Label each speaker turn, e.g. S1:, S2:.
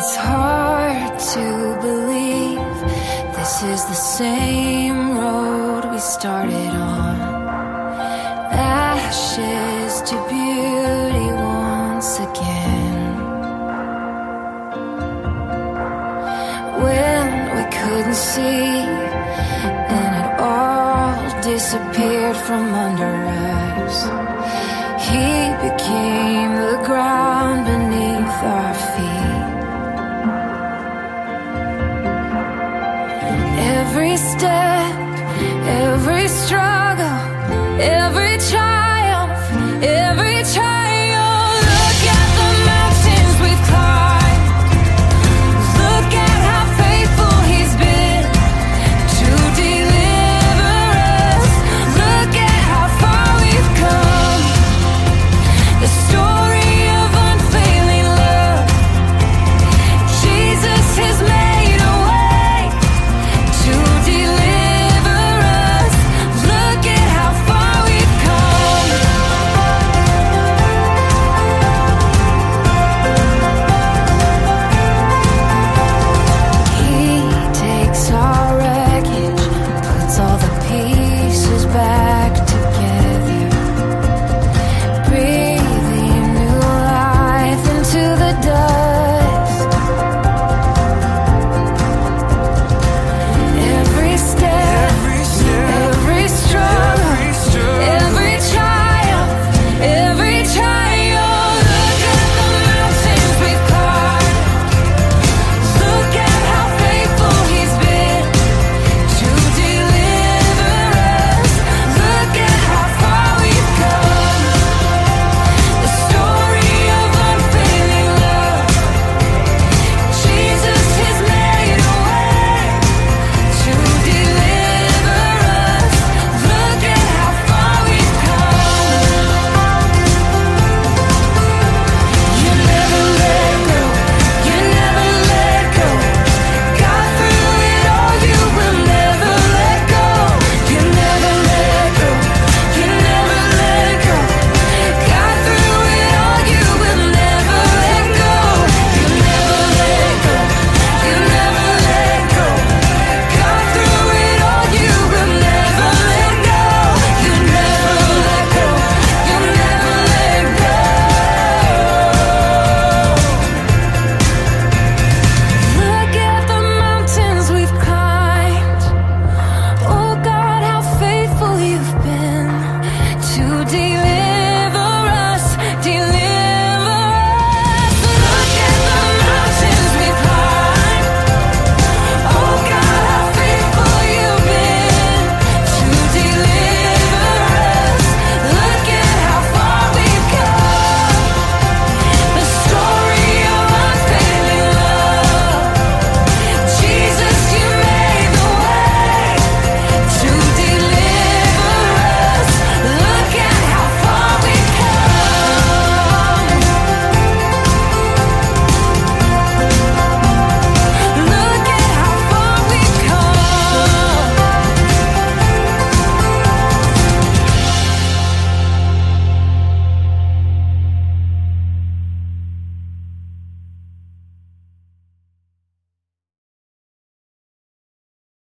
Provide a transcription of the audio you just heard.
S1: It's hard to believe this is the same road we started on. Ashes to beauty once again. When we couldn't see, and it all disappeared from under us. He became the ground beneath